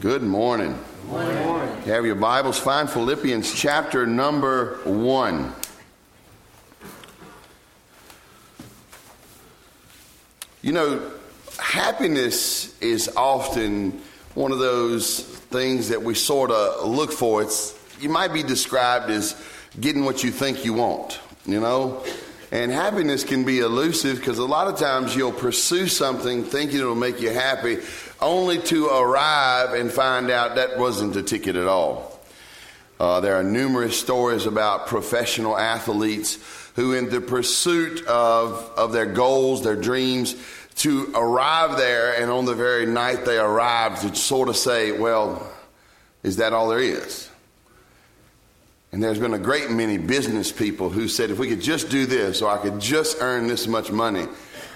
Good morning. Good morning. You have your Bibles, find Philippians chapter number 1. You know, happiness is often one of those things that we sort of look for. It's you might be described as getting what you think you want, you know? And happiness can be elusive because a lot of times you'll pursue something thinking it'll make you happy, only to arrive and find out that wasn't the ticket at all. Uh, there are numerous stories about professional athletes who, in the pursuit of, of their goals, their dreams, to arrive there and on the very night they arrived to sort of say, well, is that all there is? And there's been a great many business people who said, if we could just do this, or I could just earn this much money,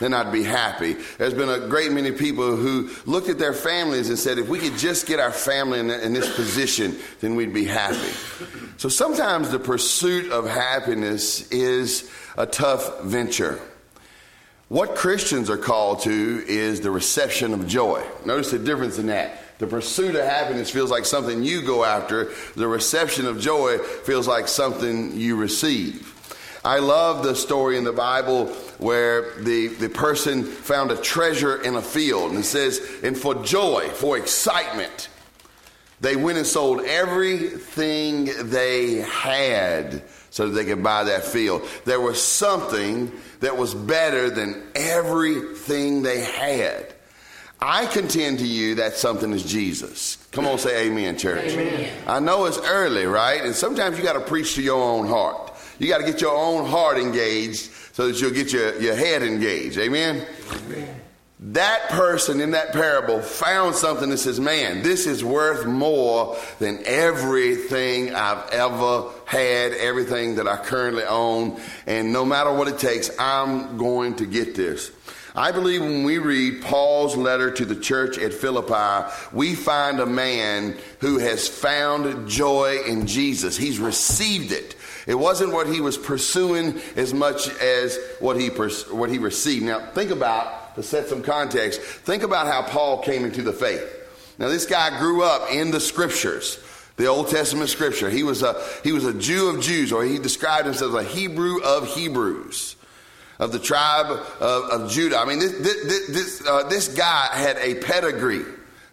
then I'd be happy. There's been a great many people who looked at their families and said, if we could just get our family in, in this position, then we'd be happy. So sometimes the pursuit of happiness is a tough venture. What Christians are called to is the reception of joy. Notice the difference in that. The pursuit of happiness feels like something you go after. The reception of joy feels like something you receive. I love the story in the Bible where the, the person found a treasure in a field. And it says, and for joy, for excitement, they went and sold everything they had so that they could buy that field. There was something that was better than everything they had. I contend to you that something is Jesus. Come on, say amen, church. Amen. I know it's early, right? And sometimes you got to preach to your own heart. You got to get your own heart engaged so that you'll get your, your head engaged. Amen? Amen. That person in that parable found something that says, man, this is worth more than everything I've ever had, everything that I currently own. And no matter what it takes, I'm going to get this. I believe when we read Paul's letter to the church at Philippi, we find a man who has found joy in Jesus. He's received it. It wasn't what he was pursuing as much as what he pers- what he received. Now, think about to set some context. Think about how Paul came into the faith. Now, this guy grew up in the scriptures, the Old Testament scripture. He was a he was a Jew of Jews, or he described himself as a Hebrew of Hebrews of the tribe of, of Judah. I mean, this, this, this, uh, this guy had a pedigree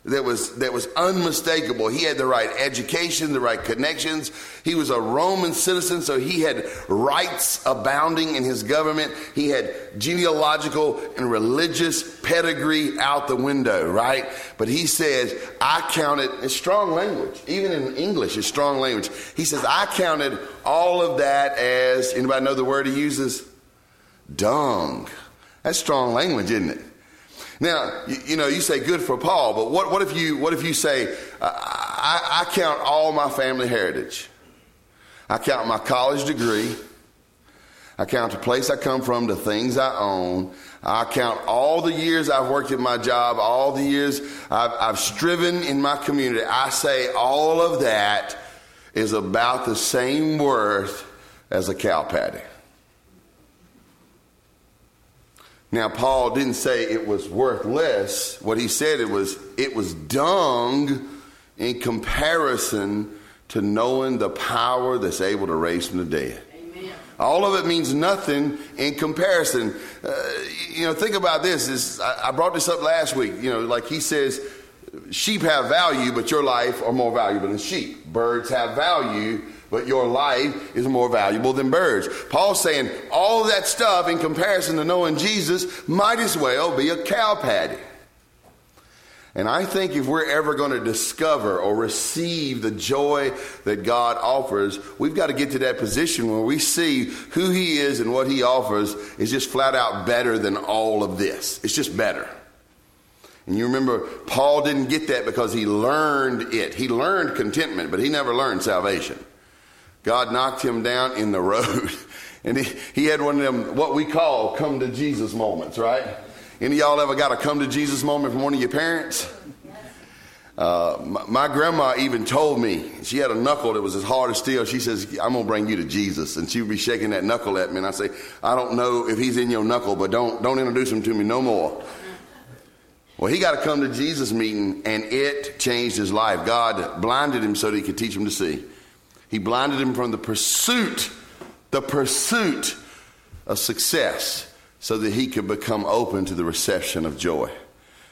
that was, that was unmistakable. He had the right education, the right connections. He was a Roman citizen, so he had rights abounding in his government. He had genealogical and religious pedigree out the window, right? But he says, I counted, it's strong language. Even in English, it's strong language. He says, I counted all of that as, anybody know the word he uses? Dung. That's strong language, isn't it? Now, you, you, know, you say good for Paul, but what, what if you what if you say I, I count all my family heritage? I count my college degree. I count the place I come from, the things I own. I count all the years I've worked at my job, all the years I've, I've striven in my community. I say all of that is about the same worth as a cow patty. Now, Paul didn't say it was worthless. What he said it was it was dung in comparison to knowing the power that's able to raise from the dead. Amen. All of it means nothing in comparison. Uh, you know, think about this. Is I, I brought this up last week. You know, like he says, sheep have value, but your life are more valuable than sheep. Birds have value, but your life is more valuable than birds. Paul's saying all that stuff in comparison to knowing Jesus might as well be a cow patty. And I think if we're ever going to discover or receive the joy that God offers, we've got to get to that position where we see who He is and what He offers is just flat out better than all of this. It's just better. And you remember, Paul didn't get that because he learned it. He learned contentment, but he never learned salvation. God knocked him down in the road. And he, he had one of them, what we call come to Jesus moments, right? Any y'all ever got a come to Jesus moment from one of your parents? Uh, my, my, grandma even told me she had a knuckle that was as hard as steel. She says, "I'm gonna bring you to Jesus," and she would be shaking that knuckle at me. And I say, "I don't know if he's in your knuckle, but don't don't introduce him to me no more." Well, he got to come to Jesus' meeting, and it changed his life. God blinded him so that he could teach him to see. He blinded him from the pursuit, the pursuit of success, so that he could become open to the reception of joy.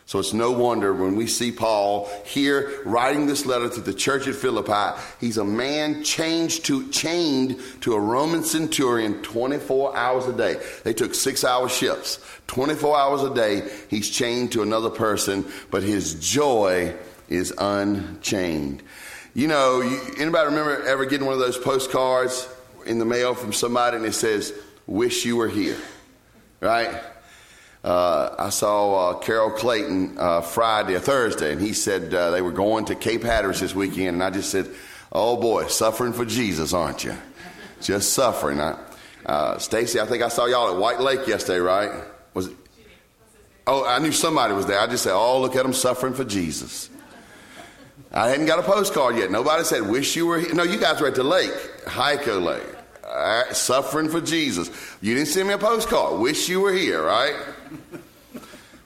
So it's no wonder when we see Paul here writing this letter to the church at Philippi, he's a man changed to, chained to a Roman centurion 24 hours a day. They took six hour shifts. 24 hours a day, he's chained to another person, but his joy is unchained. You know, you, anybody remember ever getting one of those postcards in the mail from somebody and it says, Wish you were here? Right? Uh, I saw uh, Carol Clayton uh, Friday or Thursday, and he said uh, they were going to Cape Hatteras this weekend, and I just said, "Oh boy, suffering for Jesus, aren't you? Just suffering." I, uh, Stacy, I think I saw y'all at White Lake yesterday, right? Was it? Oh, I knew somebody was there. I just said, "Oh, look at them suffering for Jesus." I hadn't got a postcard yet. Nobody said, "Wish you were here." No, you guys were at the lake, Hyco Lake, uh, suffering for Jesus. You didn't send me a postcard. Wish you were here, right?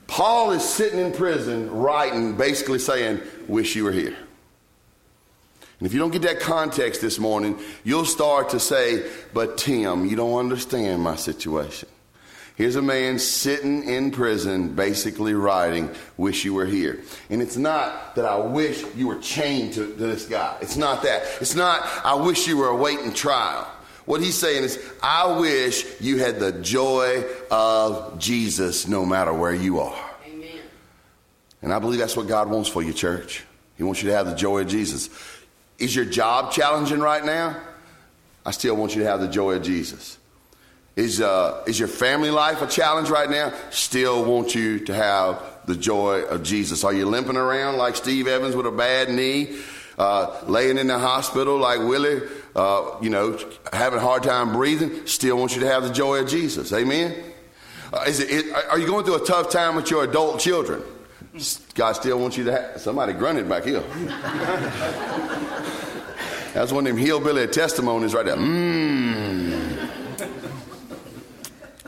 Paul is sitting in prison writing, basically saying, Wish you were here. And if you don't get that context this morning, you'll start to say, But Tim, you don't understand my situation. Here's a man sitting in prison, basically writing, Wish you were here. And it's not that I wish you were chained to, to this guy. It's not that. It's not, I wish you were awaiting trial. What he's saying is, I wish you had the joy of Jesus no matter where you are. Amen. And I believe that's what God wants for you, church. He wants you to have the joy of Jesus. Is your job challenging right now? I still want you to have the joy of Jesus. Is, uh, is your family life a challenge right now? Still want you to have the joy of Jesus. Are you limping around like Steve Evans with a bad knee? Uh, laying in the hospital like Willie? Uh, you know, having a hard time breathing, still want you to have the joy of Jesus. Amen? Uh, is it, are you going through a tough time with your adult children? God still wants you to have. Somebody grunted back here. That's one of them hillbilly testimonies right there. Mmm.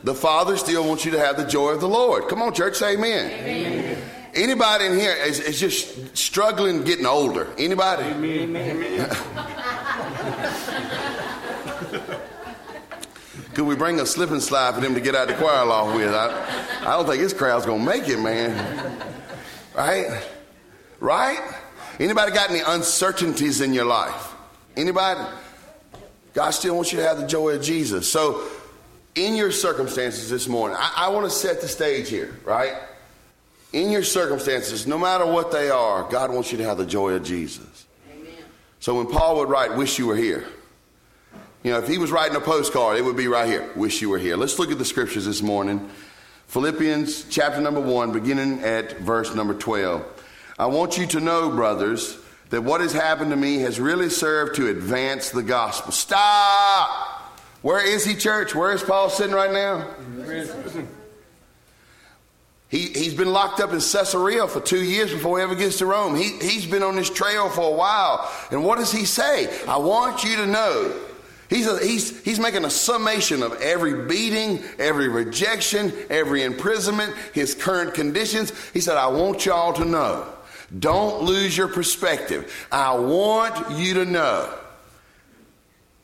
The Father still wants you to have the joy of the Lord. Come on, church, say amen. amen. Anybody in here is, is, just struggling getting older? Anybody? Amen. Could we bring a slip and slide for them to get out the choir loft with? I, I don't think this crowd's gonna make it, man. Right? Right? Anybody got any uncertainties in your life? Anybody? God still wants you to have the joy of Jesus. So, in your circumstances this morning, I, I want to set the stage here, right? In your circumstances, no matter what they are, God wants you to have the joy of Jesus. So when Paul would write, Wish you were here, you know, if he was writing a postcard, it would be right here. Wish you were here. Let's look at the scriptures this morning. Philippians chapter number 1, beginning at verse number 12. I want you to know, brothers, that what has happened to me has really served to advance the gospel. Stop! Where is he, church? Where is Paul sitting right now? He, he's been locked up in Caesarea for two years before he ever gets to Rome. He, he's been on this trail for a while. And what does he say? I want you to know He's, a, he's, he's making a summation of every beating, every rejection, every imprisonment, his current conditions. He said, I want y'all to know. Don't lose your perspective. I want you to know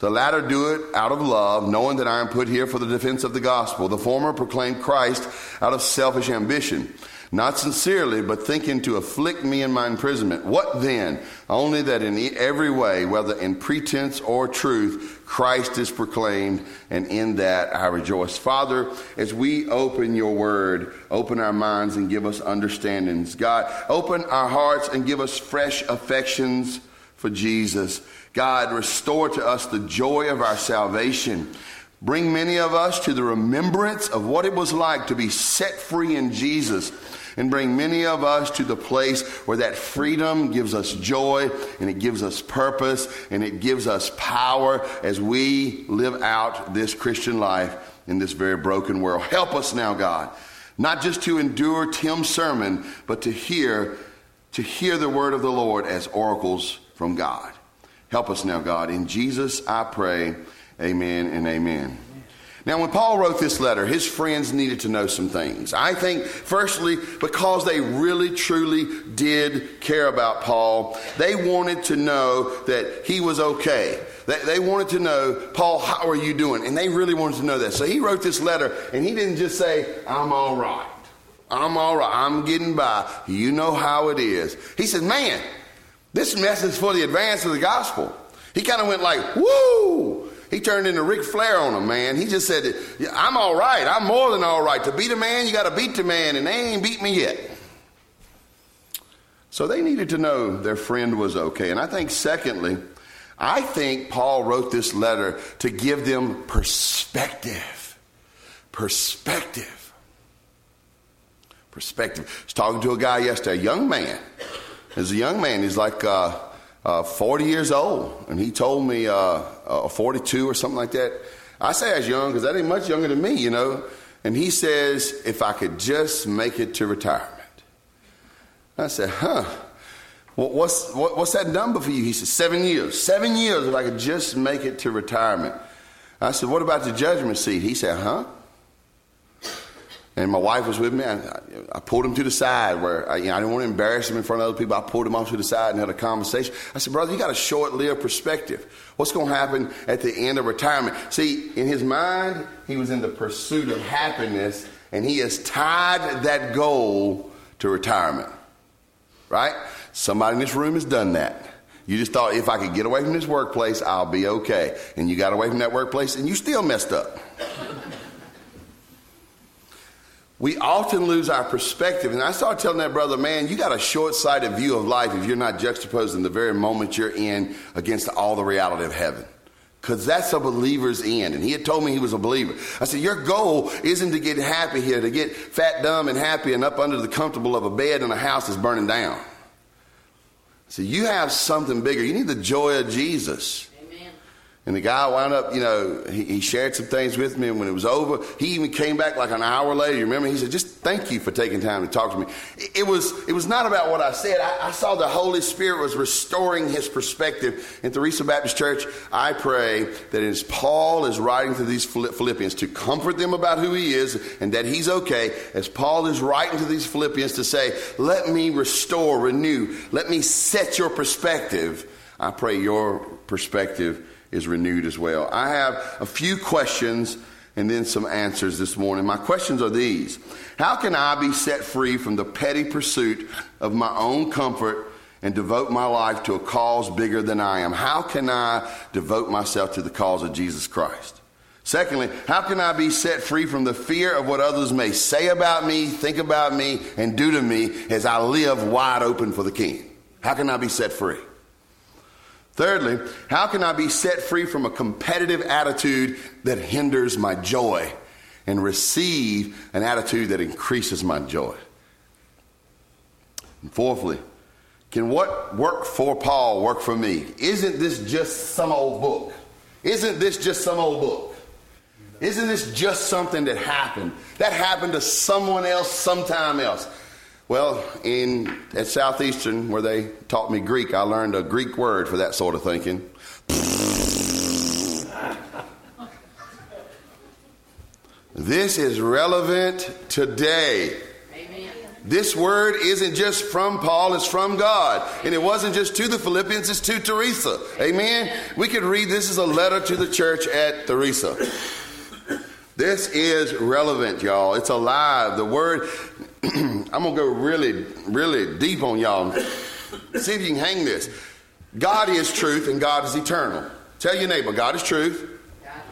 The latter do it out of love, knowing that I am put here for the defense of the gospel. The former proclaim Christ out of selfish ambition not sincerely, but thinking to afflict me in my imprisonment. What then? Only that in every way, whether in pretense or truth, Christ is proclaimed, and in that I rejoice. Father, as we open your word, open our minds and give us understandings. God, open our hearts and give us fresh affections for Jesus. God, restore to us the joy of our salvation. Bring many of us to the remembrance of what it was like to be set free in Jesus and bring many of us to the place where that freedom gives us joy and it gives us purpose and it gives us power as we live out this Christian life in this very broken world. Help us now, God, not just to endure Tim's sermon, but to hear to hear the word of the Lord as oracles from God. Help us now, God. In Jesus I pray. Amen and amen. Now, when Paul wrote this letter, his friends needed to know some things. I think, firstly, because they really, truly did care about Paul, they wanted to know that he was okay. They, wanted to know, Paul, how are you doing? And they really wanted to know that. So he wrote this letter, and he didn't just say, I'm all right. I'm all right. I'm getting by. You know how it is. He said, Man, this message for the advance of the gospel. He kind of went like, Woo! He turned into Ric Flair on him, man. He just said, I'm all right. I'm more than all right. To beat a man, you got to beat the man, and they ain't beat me yet. So they needed to know their friend was okay. And I think, secondly, I think Paul wrote this letter to give them perspective. Perspective. Perspective. I was talking to a guy yesterday, a young man. There's a young man. He's like, uh, uh, 40 years old, and he told me uh, uh, 42 or something like that. I say I was young because that ain't much younger than me, you know. And he says, if I could just make it to retirement. I said, huh. what's, what, what's that number for you? He said, seven years. Seven years if I could just make it to retirement. I said, what about the judgment seat? He said, huh? And my wife was with me. I, I pulled him to the side where I, you know, I didn't want to embarrass him in front of other people. I pulled him off to the side and had a conversation. I said, brother, you got a short lived perspective. What's going to happen at the end of retirement? See, in his mind, he was in the pursuit of happiness, and he has tied that goal to retirement. Right? Somebody in this room has done that. You just thought, if I could get away from this workplace, I'll be okay. And you got away from that workplace, and you still messed up we often lose our perspective. And I started telling that brother, man, you got a short sighted view of life if you're not juxtaposing the very moment you're in against all the reality of heaven. Because that's a believer's end. And he had told me he was a believer. I said, Your goal isn't to get happy here, to get fat, dumb, and happy and up under the comfortable of a bed in a house that's burning down. Said, You have something bigger. You need the joy of Jesus. And the guy wound up, you know, he, he, shared some things with me. And when it was over, he even came back like an hour later. You remember? He said, "Just thank you for taking time to talk to me." It, it was it was not about what I said. I, I, saw the Holy Spirit was restoring his perspective. In Theresa Baptist Church, I pray that as Paul is writing to these Philippians to comfort them about who he is and that he's okay, as Paul is writing to these Philippians to say, "Let me restore, renew, let me set your perspective." I pray your perspective is renewed as well. I have a few questions and then some answers this morning. My questions are these How can I be set free from the petty pursuit of my own comfort and devote my life to a cause bigger than I am? How can I devote myself to the cause of Jesus Christ? Secondly, how can I be set free from the fear of what others may say about me, think about me, and do to me as I live wide open for the King? How can I be set free? Thirdly, how can I be set free from a competitive attitude that hinders my joy and receive an attitude that increases my joy? And fourthly, can what worked for Paul work for me? Isn't this just some old book? Isn't this just some old book? Isn't this just something that happened? That happened to someone else sometime else. Well, in at Southeastern, where they taught me Greek, I learned a Greek word for that sort of thinking. this is relevant today. Amen. This word isn't just from Paul, it's from God. And it wasn't just to the Philippians, it's to Teresa. Amen. We could read this as a letter to the church at Teresa. This is relevant, y'all. It's alive. The word, I'm going to go really, really deep on y'all. See if you can hang this. God is truth and God is eternal. Tell your neighbor, God is truth.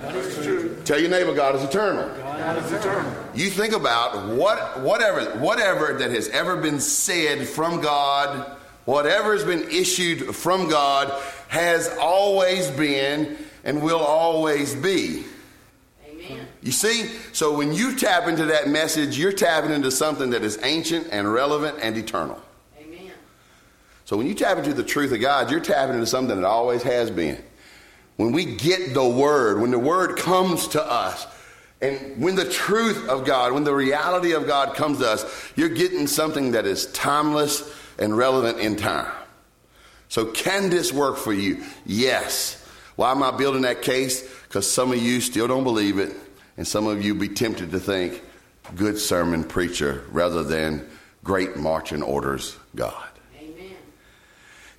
God is truth. Tell your neighbor, God is eternal. God is eternal. You think about what, whatever, whatever that has ever been said from God, whatever has been issued from God, has always been and will always be. You see? So when you tap into that message, you're tapping into something that is ancient and relevant and eternal. Amen. So when you tap into the truth of God, you're tapping into something that always has been. When we get the word, when the word comes to us, and when the truth of God, when the reality of God comes to us, you're getting something that is timeless and relevant in time. So, can this work for you? Yes. Why am I building that case? Because some of you still don't believe it, and some of you be tempted to think, good sermon preacher, rather than great marching orders God. Amen.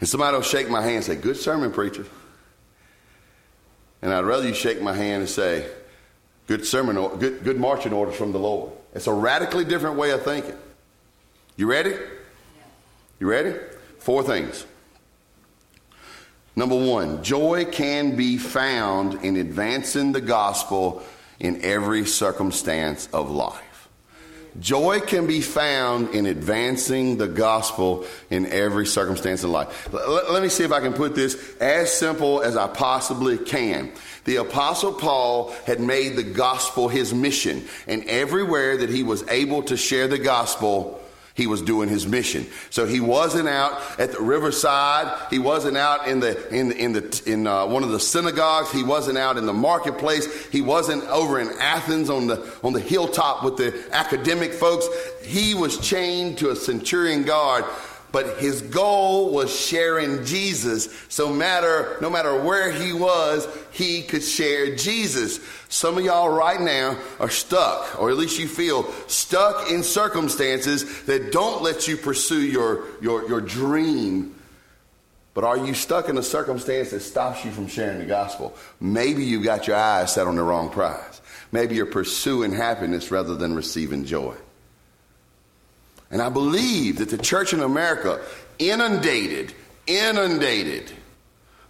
And somebody will shake my hand and say, good sermon preacher. And I'd rather you shake my hand and say, good sermon, good, good marching orders from the Lord. It's a radically different way of thinking. You ready? You ready? Four things. Number one, joy can be found in advancing the gospel in every circumstance of life. Joy can be found in advancing the gospel in every circumstance of life. Let, let, me see if I can put this as simple as I possibly can. The apostle Paul had made the gospel his mission, and everywhere that he was able to share the gospel, he was doing his mission. So he wasn't out at the riverside. He wasn't out in the in in the in uh, one of the synagogues. He wasn't out in the marketplace. He wasn't over in Athens on the on the hilltop with the academic folks. He was chained to a centurion guard but his goal was sharing Jesus. So matter, no matter where he was, he could share Jesus. Some of y'all right now are stuck, or at least you feel stuck in circumstances that don't let you pursue your, your, your dream. But are you stuck in a circumstance that stops you from sharing the gospel? Maybe you've got your eyes set on the wrong prize. Maybe you're pursuing happiness rather than receiving joy. And I believe that the church in America, inundated, inundated,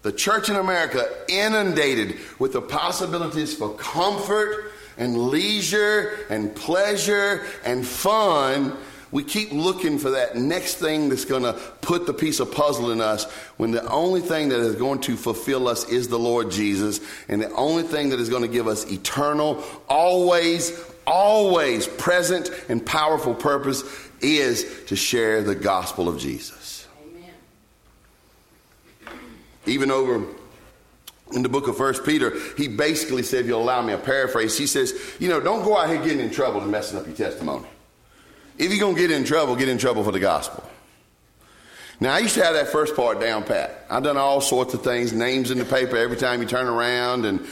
the church in America inundated with the possibilities for comfort and leisure and pleasure and fun. We keep looking for that next thing that's going to put the piece of puzzle in us when the only thing that is going to fulfill us is the Lord Jesus. And the only thing that is going to give us eternal, always, always present and powerful purpose is to share the gospel of Jesus. Amen. Even over in the book of First Peter, he basically said, if you'll allow me a paraphrase, he says, you know, don't go out here getting in trouble and messing up your testimony. If you're going to get in trouble, get in trouble for the gospel. Now, I used to have that first part down pat. I've done all sorts of things, names in the paper every time you turn around, and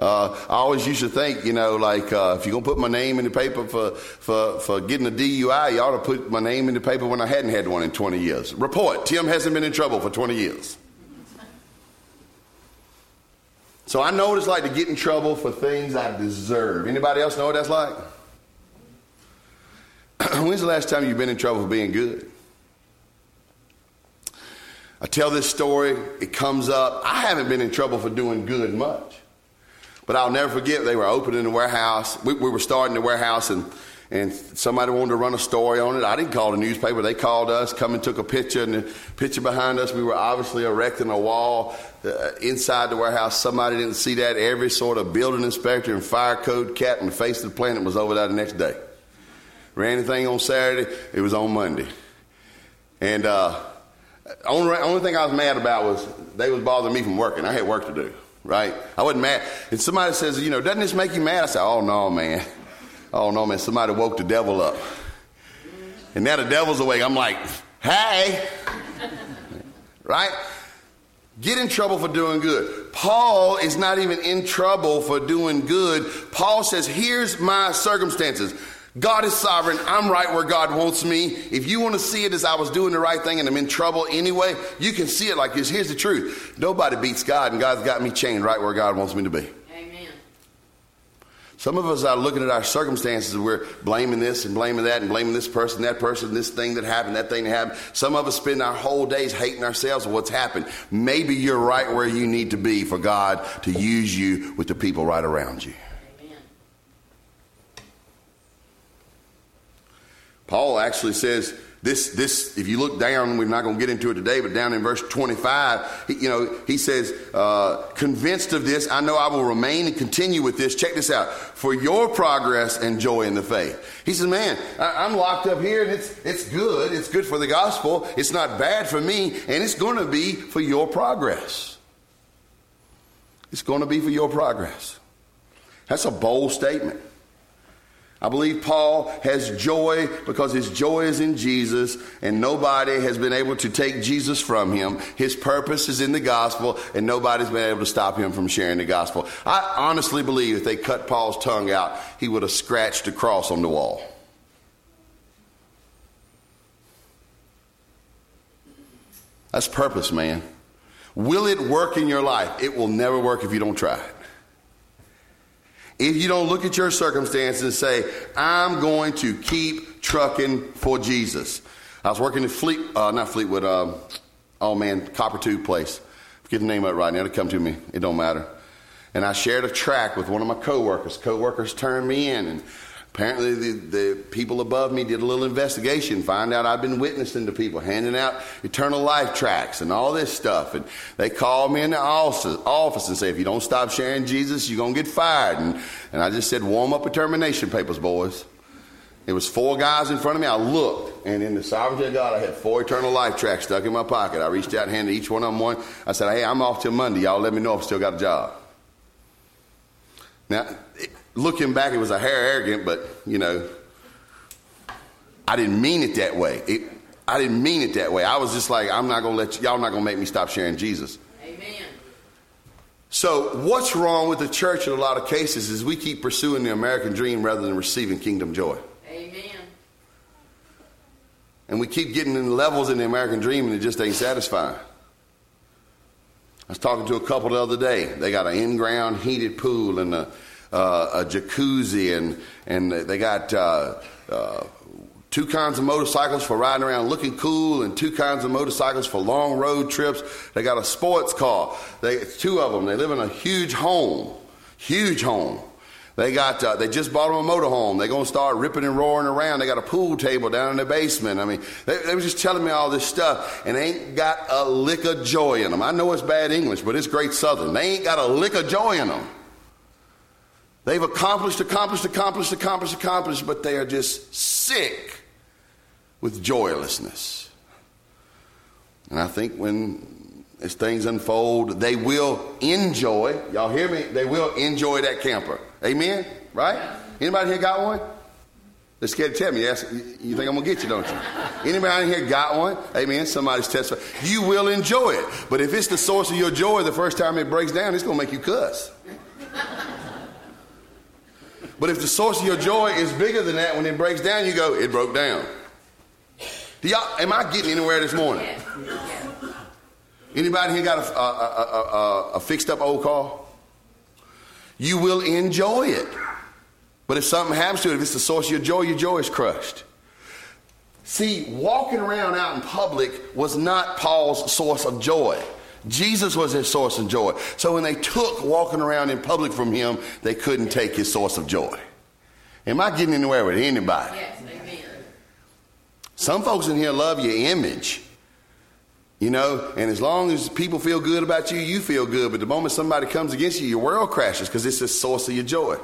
uh, I always used to think, you know, like uh, if you're gonna put my name in the paper for, for, for getting a DUI, you ought to put my name in the paper when I hadn't had one in 20 years. Report: Tim hasn't been in trouble for 20 years. So I know what it's like to get in trouble for things I deserve. Anybody else know what that's like? When's the last time you've been in trouble for being good? I tell this story, it comes up. I haven't been in trouble for doing good much. But I'll never forget, they were opening the warehouse. We, we were starting the warehouse, and, and somebody wanted to run a story on it. I didn't call the newspaper. They called us, come and took a picture, and the picture behind us, we were obviously erecting a wall uh, inside the warehouse. Somebody didn't see that. Every sort of building inspector and fire code cat in the face of the planet was over there the next day. Ran anything on Saturday, it was on Monday. And uh, only, only thing I was mad about was they was bothering me from working. I had work to do right? I wasn't mad. And somebody says, you know, doesn't this make you mad? I said, oh no, man. Oh no, man. Somebody woke the devil up. And now the devil's awake. I'm like, hey, right? Get in trouble for doing good. Paul is not even in trouble for doing good. Paul says, here's my circumstances. God is sovereign. I'm right where God wants me. If you want to see it as I was doing the right thing and I'm in trouble anyway, you can see it like this. Here's the truth nobody beats God, and God's got me chained right where God wants me to be. Amen. Some of us are looking at our circumstances and we're blaming this and blaming that and blaming this person, that person, this thing that happened, that thing that happened. Some of us spend our whole days hating ourselves for what's happened. Maybe you're right where you need to be for God to use you with the people right around you. Paul actually says This, this, if you look down, we're not going to get into it today, but down in verse 25, he, you know, he says, uh, convinced of this, I know I will remain and continue with this. Check this out. For your progress and joy in the faith. He says, man, I, I'm locked up here and it's, it's good. It's good for the gospel. It's not bad for me and it's going to be for your progress. It's going to be for your progress. That's a bold statement. I believe Paul has joy because his joy is in Jesus, and nobody has been able to take Jesus from him. His purpose is in the gospel, and nobody's been able to stop him from sharing the gospel. I honestly believe if they cut Paul's tongue out, he would have scratched a cross on the wall. That's purpose, man. Will it work in your life? It will never work if you don't try it. If you don't look at your circumstances and say, I'm going to keep trucking for Jesus. I was working at Fleet, uh, not Fleetwood, uh, oh man, Copper Tube place. Forget the name it right now. It'll come to me. It don't matter. And I shared a track with one of my coworkers. Coworkers turned me in and Apparently, the, the, people above me did a little investigation, find out I've been witnessing to people, handing out eternal life tracks and all this stuff. And they called me in the office and say, if you don't stop sharing Jesus, you're going to get fired. And, and I just said, warm up your termination papers, boys. It was four guys in front of me. I looked, and in the sovereignty of God, I had four eternal life tracks stuck in my pocket. I reached out and handed each one of them one. I said, hey, I'm off till Monday. Y'all let me know if I still got a job. Now, looking back, it was a hair arrogant, but you know, I didn't mean it that way. It, I didn't mean it that way. I was just like, I'm not gonna let y'all not gonna make me stop sharing Jesus. Amen. So what's wrong with the church in a lot of cases is we keep pursuing the American dream rather than receiving kingdom joy. Amen. And we keep getting in levels in the American dream and it just ain't satisfying. I was talking to a couple the other day. They got an in-ground heated pool and a uh, a jacuzzi, and and they got uh, uh, two kinds of motorcycles for riding around looking cool, and two kinds of motorcycles for long road trips. They got a sports car. They two of them. They live in a huge home, huge home. They got uh, they just bought them a motorhome. They're gonna start ripping and roaring around. They got a pool table down in the basement. I mean, they, they were just telling me all this stuff, and they ain't got a lick of joy in them. I know it's bad English, but it's great Southern. They ain't got a lick of joy in them. They've accomplished, accomplished, accomplished, accomplished, accomplished, but they are just sick with joylessness. And I think when as things unfold, they will enjoy. Y'all hear me? They will enjoy that camper. Amen? Right? Anybody here got one? They're scared to tell me. Yes, you think I'm gonna get you, don't you? Anybody out here got one? Amen. Somebody's testifying. You will enjoy it. But if it's the source of your joy the first time it breaks down, it's gonna make you cuss. But if the source of your joy is bigger than that, when it breaks down, you go, it broke down. Do y'all, am I getting anywhere this morning? Anybody here got a, a, a, a, fixed up old car? You will enjoy it. But if something happens to it, if it's the source of your joy, your joy is crushed. See, walking around out in public was not Paul's source of joy. Jesus was his source of joy. So when they took walking around in public from him, they couldn't take his source of joy. Am I getting anywhere with anybody? Yes, amen. Some folks in here love your image. You know, and as long as people feel good about you, you feel good. But the moment somebody comes against you, your world crashes because it's the source of your joy.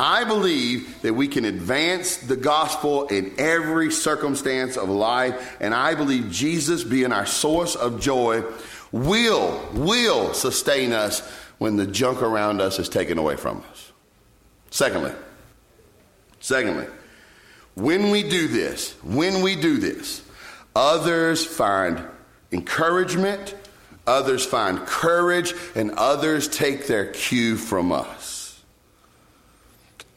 I believe that we can advance the gospel in every circumstance of life, and I believe Jesus being our source of joy will, will sustain us when the junk around us is taken away from us. Secondly, secondly, when we do this, when we do this, others find encouragement, others find courage, and others take their cue from us.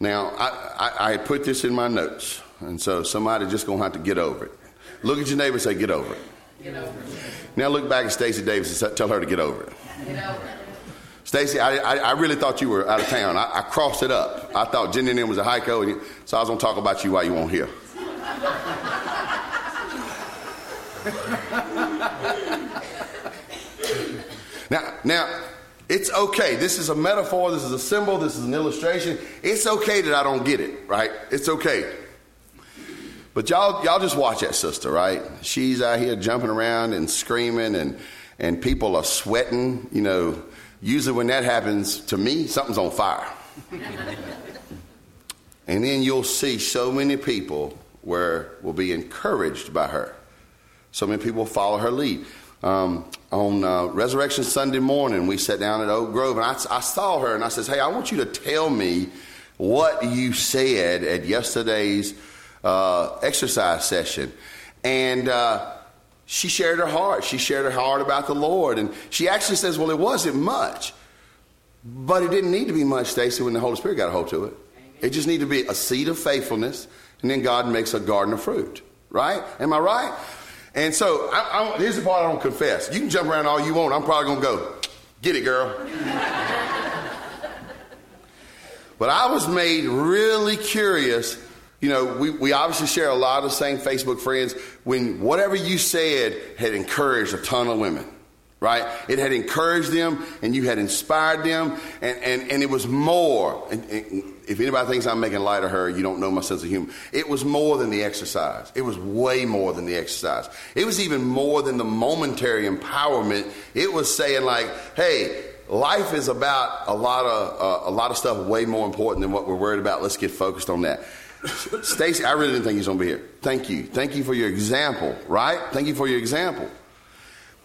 Now, I, I, I put this in my notes, and so somebody just gonna have to get over it. Look at your neighbor and say, Get over it. Get over it. Now look back at Stacy Davis and tell her to get over it. Get over it. Stacy, I, I, I, really thought you were out of town. I, I crossed it up. I thought Jenny and was a Hyco, and you, so I was going to talk about you while you weren't here. now, now, it's okay. This is a metaphor. This is a symbol. This is an illustration. It's okay that I don't get it, right? It's okay. But y'all, y'all just watch that sister, right? She's out here jumping around and screaming, and and people are sweating. You know, usually when that happens to me, something's on fire. and then you'll see so many people where will be encouraged by her. So many people follow her lead. Um, on uh, Resurrection Sunday morning, we sat down at Oak Grove, and I, I saw her, and I says, "Hey, I want you to tell me what you said at yesterday's uh, exercise session." And uh, she shared her heart. She shared her heart about the Lord, and she actually says, "Well, it wasn't much, but it didn't need to be much, Stacy, when the Holy Spirit got a hold to it. It just needed to be a seed of faithfulness, and then God makes a garden of fruit. Right? Am I right?" And so I, I, here's the part I don't confess. You can jump around all you want. I'm probably going to go, get it, girl. but I was made really curious. You know, we, we obviously share a lot of the same Facebook friends. When whatever you said had encouraged a ton of women right? It had encouraged them and you had inspired them, and, and, and it was more. And, and if anybody thinks I'm making light of her, you don't know my sense of humor. It was more than the exercise. It was way more than the exercise. It was even more than the momentary empowerment. It was saying, like, hey, life is about a lot of uh, a lot of stuff way more important than what we're worried about. Let's get focused on that. Stacy, I really didn't think he was going to be here. Thank you. Thank you for your example, right? Thank you for your example.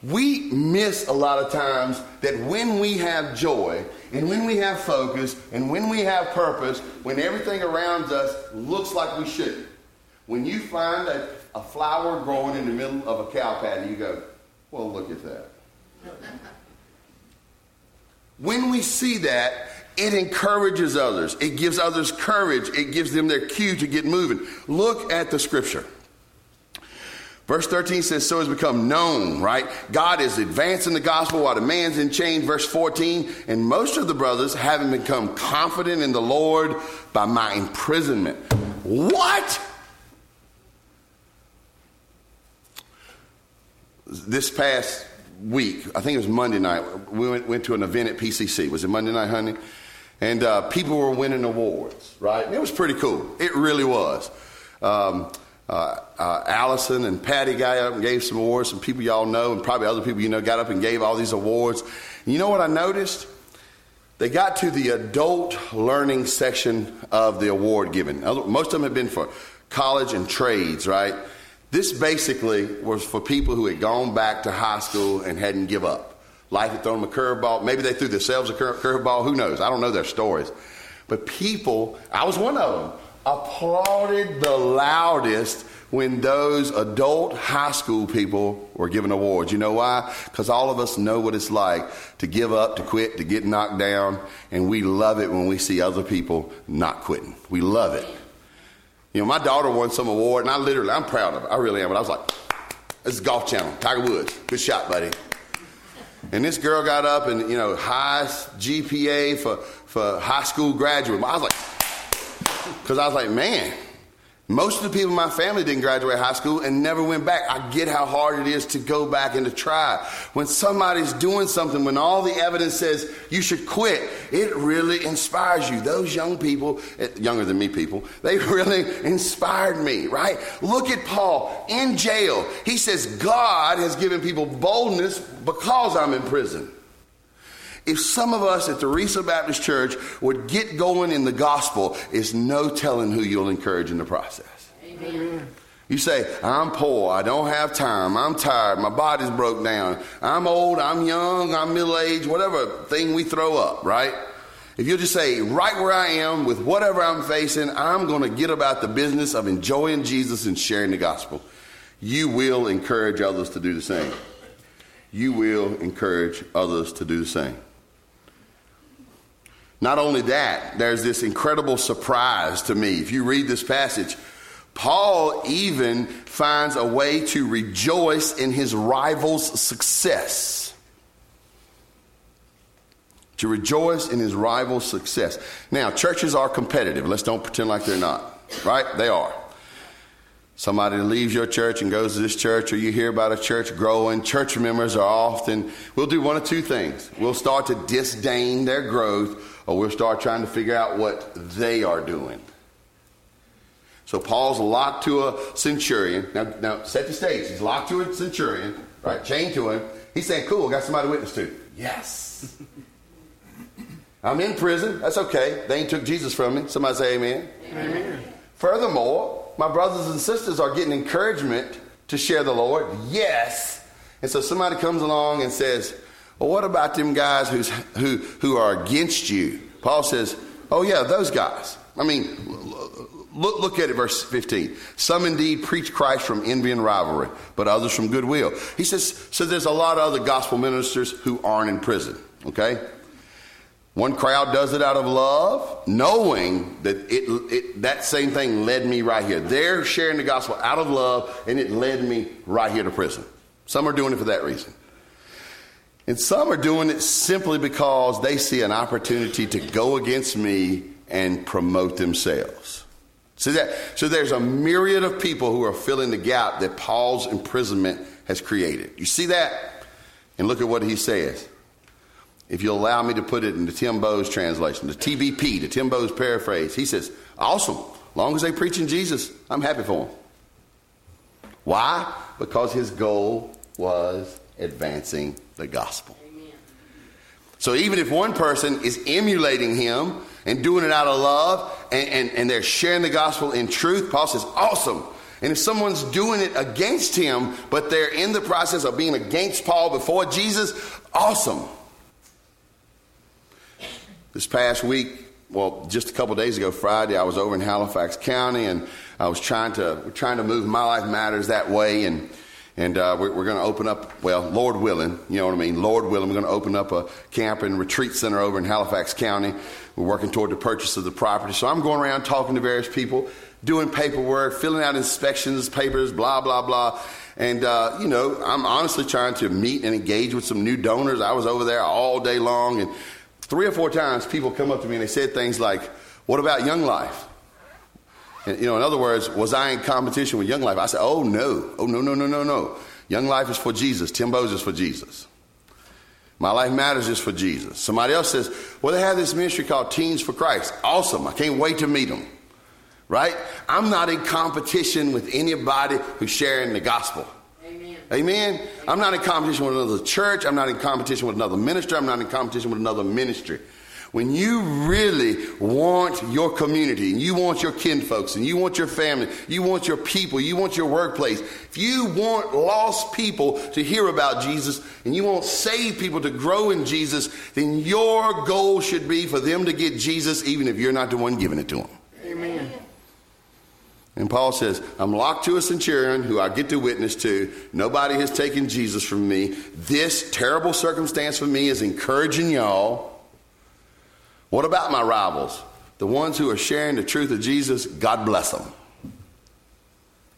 We miss a lot of times that when we have joy and when we have focus and when we have purpose, when everything around us looks like we should, when you find a, a flower growing in the middle of a cow you go, well, look at that. when we see that, it encourages others. It gives others courage. It gives them their cue to get moving. Look at the scripture. Verse 13 says, So has become known, right? God is advancing the gospel while the man's in chains. Verse 14, and most of the brothers having become confident in the Lord by my imprisonment. What? This past week, I think it was Monday night, we went, went to an event at PCC. Was it Monday night, honey? And uh, people were winning awards, right? It was pretty cool. It really was. Um, uh, uh, Allison and Patty got up and gave some awards. Some people y'all know, and probably other people you know, got up and gave all these awards. And you know what I noticed? They got to the adult learning section of the award giving. Most of them have been for college and trades, right? This basically was for people who had gone back to high school and hadn't give up. Life had thrown them a curveball. Maybe they threw themselves a curveball. Who knows? I don't know their stories. But people, I was one of them applauded the loudest when those adult high school people were given awards. You know why? Because all of us know what it's like to give up, to quit, to get knocked down, and we love it when we see other people not quitting. We love it. You know, my daughter won some award, and I literally, I'm proud of it. I really am. But I was like, this is Golf Channel, Tiger Woods. Good shot, buddy. And this girl got up and, you know, highest GPA for, for high school graduate. I was like, because I was like, man, most of the people in my family didn't graduate high school and never went back. I get how hard it is to go back and to try. When somebody's doing something, when all the evidence says you should quit, it really inspires you. Those young people, eh, younger than me people, they really inspired me, right? Look at Paul in jail. He says, God has given people boldness because I'm in prison if some of us at the Risa Baptist Church would get going in the gospel, it's no telling who you'll encourage in the process. Amen. You say, I'm poor, I don't have time, I'm tired, my body's broke down, I'm old, I'm young, I'm middle aged, whatever thing we throw up, right? If you'll just say, right where I am, with whatever I'm facing, I'm going to get about the business of enjoying Jesus and sharing the gospel, you will encourage others to do the same. You will encourage others to do the same. Not only that, there's this incredible surprise to me. If you read this passage, Paul even finds a way to rejoice in his rival's success. To rejoice in his rival's success. Now, churches are competitive. Let's don't pretend like they're not, right? They are. Somebody leaves your church and goes to this church, or you hear about a church growing. Church members are often, we'll do one of two things. We'll start to disdain their growth, or we'll start trying to figure out what they are doing. So Paul's locked to a centurion. Now, now set the stage. He's locked to a centurion, right? Chained to him. He's saying, "Cool, I got somebody to witness to." Yes. I'm in prison. That's okay. They ain't took Jesus from me. Somebody say amen. Amen. Furthermore, my brothers and sisters are getting encouragement to share the Lord. Yes. And so somebody comes along and says, Well, what about them guys who's, who, who are against you? Paul says, Oh, yeah, those guys. I mean, look, look at it, verse 15. Some indeed preach Christ from envy and rivalry, but others from goodwill. He says, So there's a lot of other gospel ministers who aren't in prison, okay? One crowd does it out of love, knowing that it, it, that same thing led me right here. They're sharing the gospel out of love, and it led me right here to prison. Some are doing it for that reason. And some are doing it simply because they see an opportunity to go against me and promote themselves. See that? So there's a myriad of people who are filling the gap that Paul's imprisonment has created. You see that? And look at what he says if you'll allow me to put it into Tim Bowes translation, the TBP, the Tim Bowes paraphrase, he says, Awesome. Long as they preaching Jesus, I'm happy for them. Why? Because his goal was advancing the gospel. So even if one person is emulating him and doing it out of love and, and, and they're sharing the gospel in truth, Paul says, Awesome. And if someone's doing it against him, but they're in the process of being against Paul before Jesus, awesome. This past week, well, just a couple days ago, Friday, I was over in Halifax County, and I was trying to trying to move my life matters that way, and and uh, we're, we're going to open up. Well, Lord willing, you know what I mean. Lord willing, we're going to open up a camp and retreat center over in Halifax County. We're working toward the purchase of the property, so I'm going around talking to various people, doing paperwork, filling out inspections papers, blah blah blah. And, uh, you know, I'm honestly trying to meet and engage with some new donors. I was over there all day long and Three or four times, people come up to me and they said things like, What about Young Life? And, you know, in other words, was I in competition with Young Life? I said, Oh, no. Oh, no, no, no, no, no. Young Life is for Jesus. Tim Bowes is for Jesus. My Life Matters is for Jesus. Somebody else says, Well, they have this ministry called Teens for Christ. Awesome. I can't wait to meet them. Right? I'm not in competition with anybody who's sharing the gospel. Amen. I'm not in competition with another church. I'm not in competition with another minister. I'm not in competition with another ministry. When you really want your community and you want your kinfolks and you want your family, you want your people, you want your workplace, if you want lost people to hear about Jesus and you want saved people to grow in Jesus, then your goal should be for them to get Jesus even if you're not the one giving it to them. Amen. And Paul says, I'm locked to a centurion who I get to witness to. Nobody has taken Jesus from me. This terrible circumstance for me is encouraging y'all. What about my rivals? The ones who are sharing the truth of Jesus, God bless them.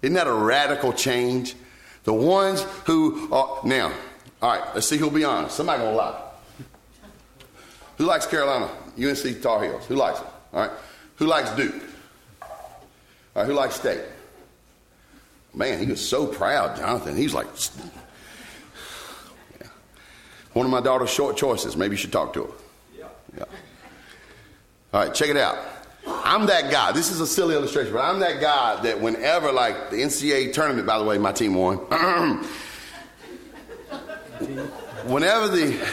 Isn't that a radical change? The ones who are, now, all right, let's see who'll be honest. Somebody gonna lie. Who likes Carolina? UNC Tar Heels. Who likes them? All right. Who likes Duke? All right, who likes steak? Man, he was so proud, Jonathan. He's like, yeah. one of my daughter's short choices. Maybe you should talk to her. Yeah. yeah. All right, check it out. I'm that guy. This is a silly illustration, but I'm that guy that whenever, like the NCAA tournament, by the way, my team won. whenever the.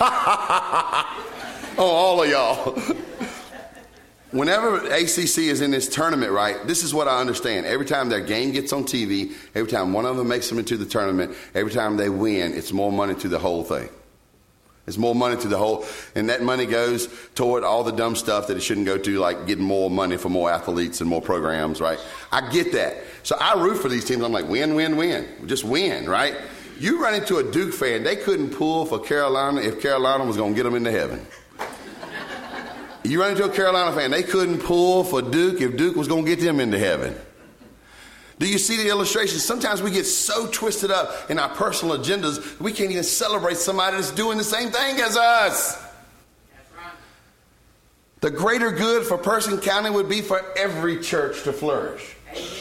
oh, all of y'all whenever ACC is in this tournament, right, this is what I understand. Every time their game gets on TV, every time one of them makes them into the tournament, every time they win, it's more money to the whole thing. It's more money to the whole, and that money goes toward all the dumb stuff that it shouldn't go to, like getting more money for more athletes and more programs, right? I get that. So I root for these teams. I'm like, win, win, win. Just win, right? You run into a Duke fan, they couldn't pull for Carolina if Carolina was going to get them into heaven. You run into a Carolina fan, they couldn't pull for Duke if Duke was going to get them into heaven. Do you see the illustration? Sometimes we get so twisted up in our personal agendas, we can't even celebrate somebody that's doing the same thing as us. The greater good for Person County would be for every church to flourish,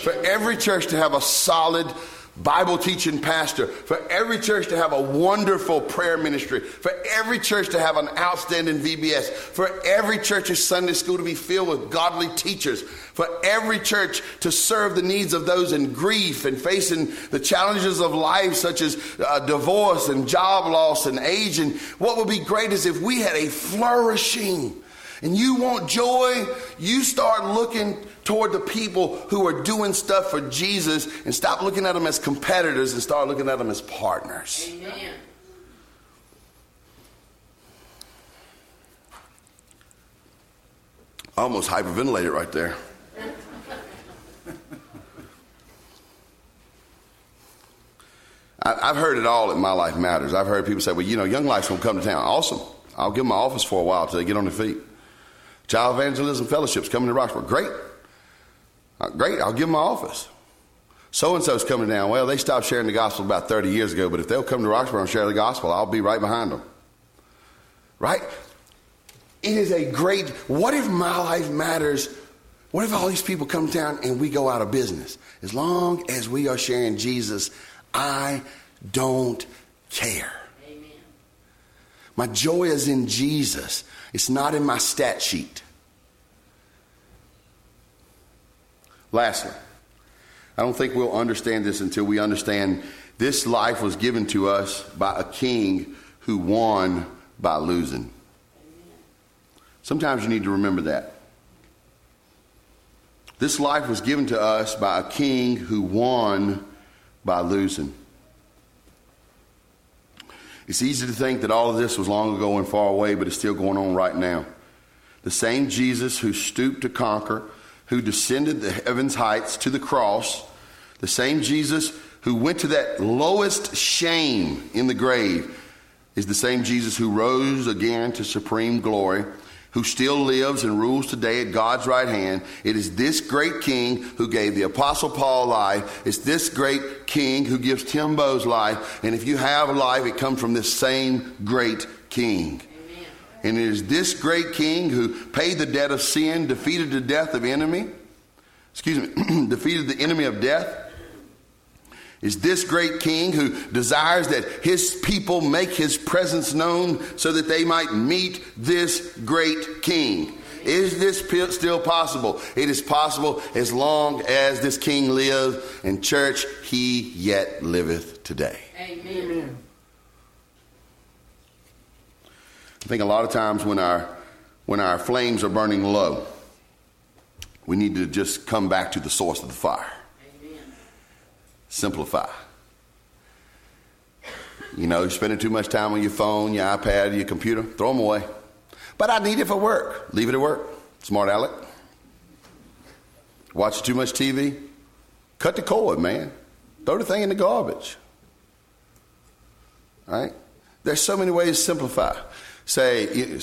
for every church to have a solid Bible teaching pastor, for every church to have a wonderful prayer ministry, for every church to have an outstanding VBS, for every church's Sunday school to be filled with godly teachers, for every church to serve the needs of those in grief and facing the challenges of life, such as uh, divorce and job loss and aging. What would be great is if we had a flourishing and you want joy, you start looking toward the people who are doing stuff for Jesus and stop looking at them as competitors and start looking at them as partners. Amen. Almost hyperventilated right there. I've heard it all at My Life Matters. I've heard people say, well, you know, Young Life's going to come to town. Awesome. I'll give them my office for a while till they get on their feet. Child Evangelism Fellowship's coming to Roxboro. Great. Uh, great, I'll give them my office. So and so's coming down. Well, they stopped sharing the gospel about 30 years ago, but if they'll come to Roxboro and share the gospel, I'll be right behind them. Right? It is a great, what if my life matters? What if all these people come down and we go out of business? As long as we are sharing Jesus, I don't care. My joy is in Jesus, it's not in my stat sheet. Lastly, I don't think we'll understand this until we understand this life was given to us by a king who won by losing. Sometimes you need to remember that. This life was given to us by a king who won by losing. It's easy to think that all of this was long ago and far away, but it's still going on right now. The same Jesus who stooped to conquer who descended the heavens heights to the cross, the same Jesus who went to that lowest shame in the grave, is the same Jesus who rose again to supreme glory, who still lives and rules today at God's right hand. It is this great king who gave the apostle Paul life. It's this great king who gives Tim Bowes life. And if you have life, it comes from this same great king. And it is this great king who paid the debt of sin, defeated the death of enemy, excuse me, defeated the enemy of death. Is this great king who desires that his people make his presence known so that they might meet this great king? Is this still possible? It is possible as long as this king lives. In church, he yet liveth today. Amen. I think a lot of times when our when our flames are burning low, we need to just come back to the source of the fire. Simplify. You know, you're spending too much time on your phone, your iPad, your computer, throw them away. But I need it for work. Leave it at work. Smart aleck. Watch too much TV. Cut the cord, man. Throw the thing in the garbage. All right? There's so many ways to simplify say,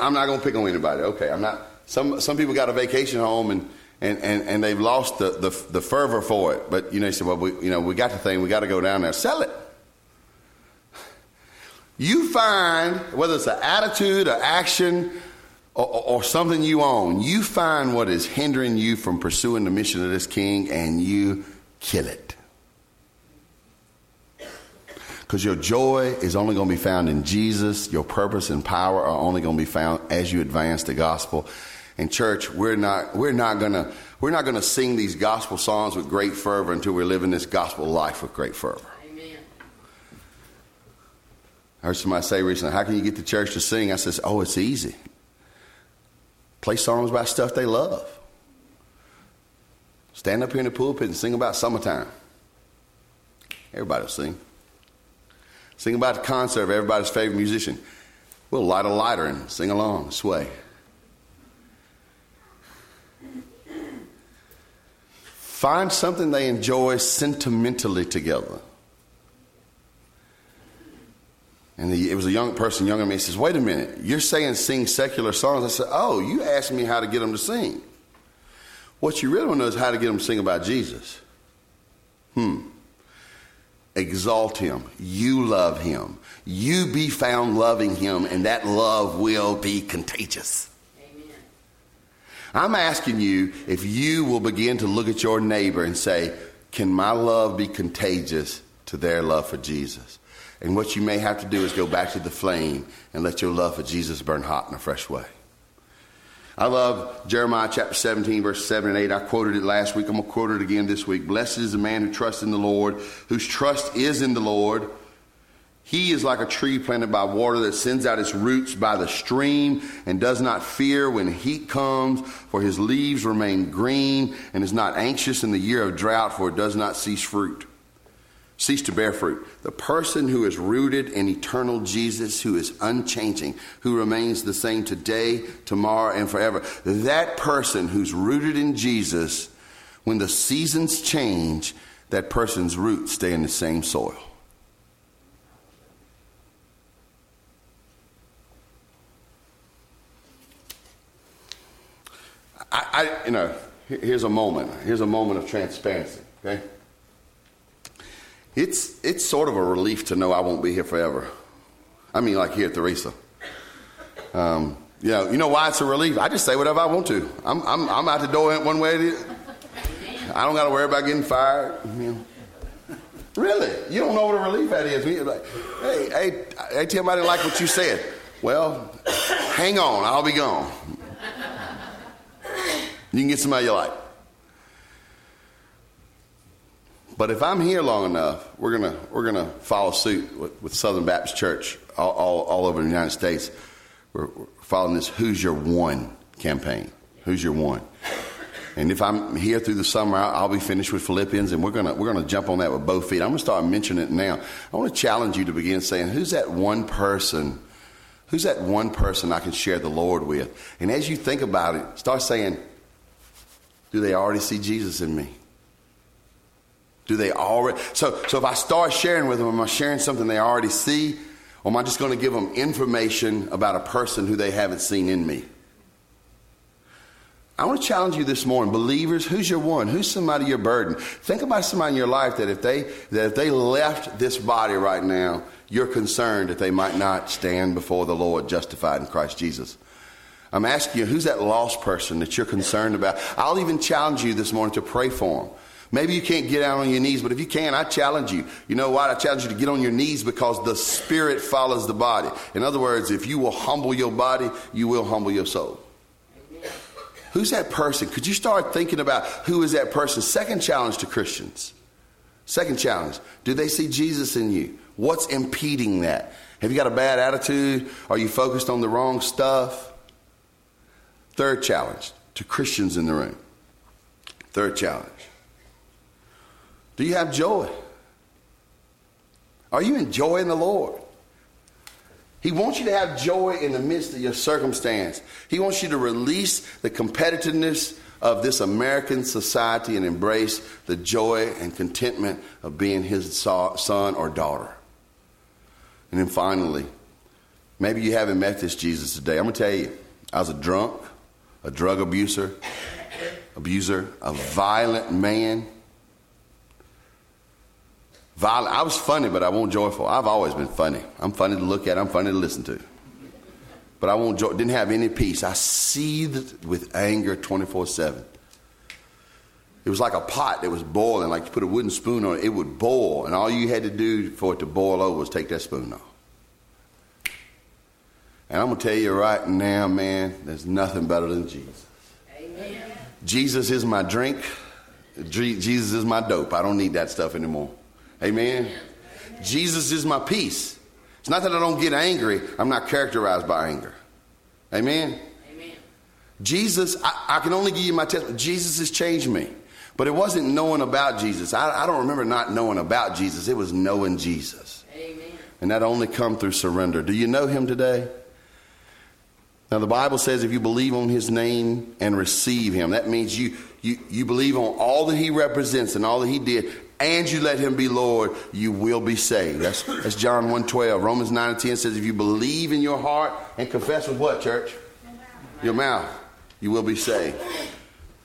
I'm not going to pick on anybody. Okay, I'm not. Some, some people got a vacation home and, and, and, and they've lost the, the, the fervor for it. But, you know, you say, well, we, you know, we got the thing, we got to go down there, sell it. You find, whether it's an attitude, or action, or, or, something you own, you find what is hindering you from pursuing the mission of this king and you kill it. Because your joy is only going to be found in Jesus. Your purpose and power are only going to be found as you advance the gospel. In church, we're not, we're not going to, we're not to sing these gospel songs with great fervor until we're living this gospel life with great fervor. Amen. I heard somebody say recently, how can you get the church to sing? I says, oh, it's easy. Play songs about stuff they love. Stand up here in the pulpit and sing about summertime. Everybody will sing. Sing about the concert of everybody's favorite musician. We'll light a lighter and sing along, sway. Find something they enjoy sentimentally together. And it was a young person, younger than me, he says, Wait a minute, you're saying sing secular songs? I said, Oh, you asked me how to get them to sing. What you really want to know is how to get them to sing about Jesus. Hmm exalt him. You love him. You be found loving him, and that love will be contagious. I'm asking you if you will begin to look at your neighbor and say, can my love be contagious to their love for Jesus? And what you may have to do is go back to the flame and let your love for Jesus burn hot in a fresh way. I love Jeremiah chapter 17, verse 7 and 8. I quoted it last week. I'm going to quote it again this week. Blessed is the man who trusts in the Lord, whose trust is in the Lord. He is like a tree planted by water that sends out its roots by the stream and does not fear when heat comes, for his leaves remain green, and is not anxious in the year of drought, for it does not cease fruit cease to bear fruit. The person who is rooted in eternal Jesus, who is unchanging, who remains the same today, tomorrow, and forever. That person who's rooted in Jesus, when the seasons change, that person's roots stay in the same soil. I, I you know, here's a moment. Here's a moment of transparency, okay? it's it's sort of a relief to know I won't be here forever. I mean, like here at Theresa. Um, you know, you know why it's a relief? I just say whatever I want to. I'm I'm, I'm out the door one way. I don't got to worry about getting fired. You know. Really, you don't know what a relief that is. You're like, hey, hey, hey, Tim, I didn't like what you said. Well, hang on, I'll be gone. You can get somebody you like. But if I'm here long enough, we're gonna we're gonna follow suit with, with Southern Baptist Church all, all, all, over the United States. We're, we're following this "Who's Your One" campaign. Who's your one? And if I'm here through the summer, I'll, I'll be finished with Philippians, and we're gonna we're gonna jump on that with both feet. I'm gonna start mentioning it now. I want to challenge you to begin saying, "Who's that one person? Who's that one person I can share the Lord with?" And as you think about it, start saying, "Do they already see Jesus in me?" Do they already? So, so if I start sharing with them, am I sharing something they already see? Or am I just going to give them information about a person who they haven't seen in me? I want to challenge you this morning, believers. Who's your one? Who's somebody your burden? Think about somebody in your life that if they that if they left this body right now, you're concerned that they might not stand before the Lord justified in Christ Jesus. I'm asking you, who's that lost person that you're concerned about? I'll even challenge you this morning to pray for them. Maybe you can't get out on your knees, but if you can, I challenge you. You know what? I challenge you to get on your knees because the spirit follows the body. In other words, if you will humble your body, you will humble your soul. Who's that person? Could you start thinking about who is that person? Second challenge to Christians. Second challenge. Do they see Jesus in you? What's impeding that? Have you got a bad attitude? Are you focused on the wrong stuff? Third challenge to Christians in the room. Third challenge. Do you have joy? Are you enjoying the Lord? He wants you to have joy in the midst of your circumstance. He wants you to release the competitiveness of this American society and embrace the joy and contentment of being his son or daughter. And then finally, maybe you haven't met this Jesus today. I'm going to tell you, I was a drunk, a drug abuser, abuser, a violent man violent. I was funny, but I won't joyful. I've always been funny. I'm funny to look at. I'm funny to listen to. But I won't. Didn't have any peace. I seethed with anger 24 seven. It was like a pot that was boiling. Like you put a wooden spoon on it, it would boil, and all you had to do for it to boil over was take that spoon off. And I'm gonna tell you right now, man, there's nothing better than Jesus. Amen. Jesus is my drink. Jesus is my dope. I don't need that stuff anymore. Amen. Jesus is my peace. It's not that I don't get angry, I'm not characterized by anger. Amen. Amen. Jesus, I, I can only give you my testimony. Jesus has changed me. But it wasn't knowing about Jesus. I, I, don't remember not knowing about Jesus. It was knowing Jesus. Amen. And that only come through surrender. Do you know him today? Now the Bible says if you believe on his name and receive him, that means you you, you believe on all that he represents and all that he did, and you let him be Lord, you will be saved. That's, that's John 1.12. Romans 9 and 10 says, if you believe in your heart and confess with what, church? Your mouth. You will be saved.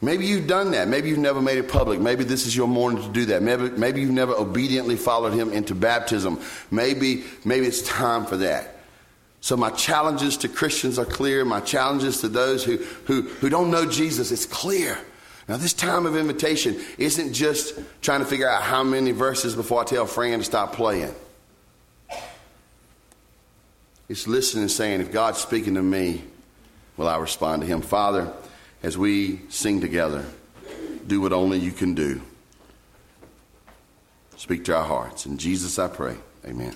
Maybe you've done that. Maybe you've never made it public. Maybe this is your morning to do that. Maybe, maybe you've never obediently followed him into baptism. Maybe, maybe it's time for that. So my challenges to Christians are clear. My challenges to those who, who, who don't know Jesus, it's clear. Now, this time of invitation isn't just trying to figure out how many verses before I tell Fran to stop playing. It's listening and saying, if God's speaking to me, will I respond to him? Father, as we sing together, do what only you can do. Speak to our hearts. In Jesus I pray. Amen.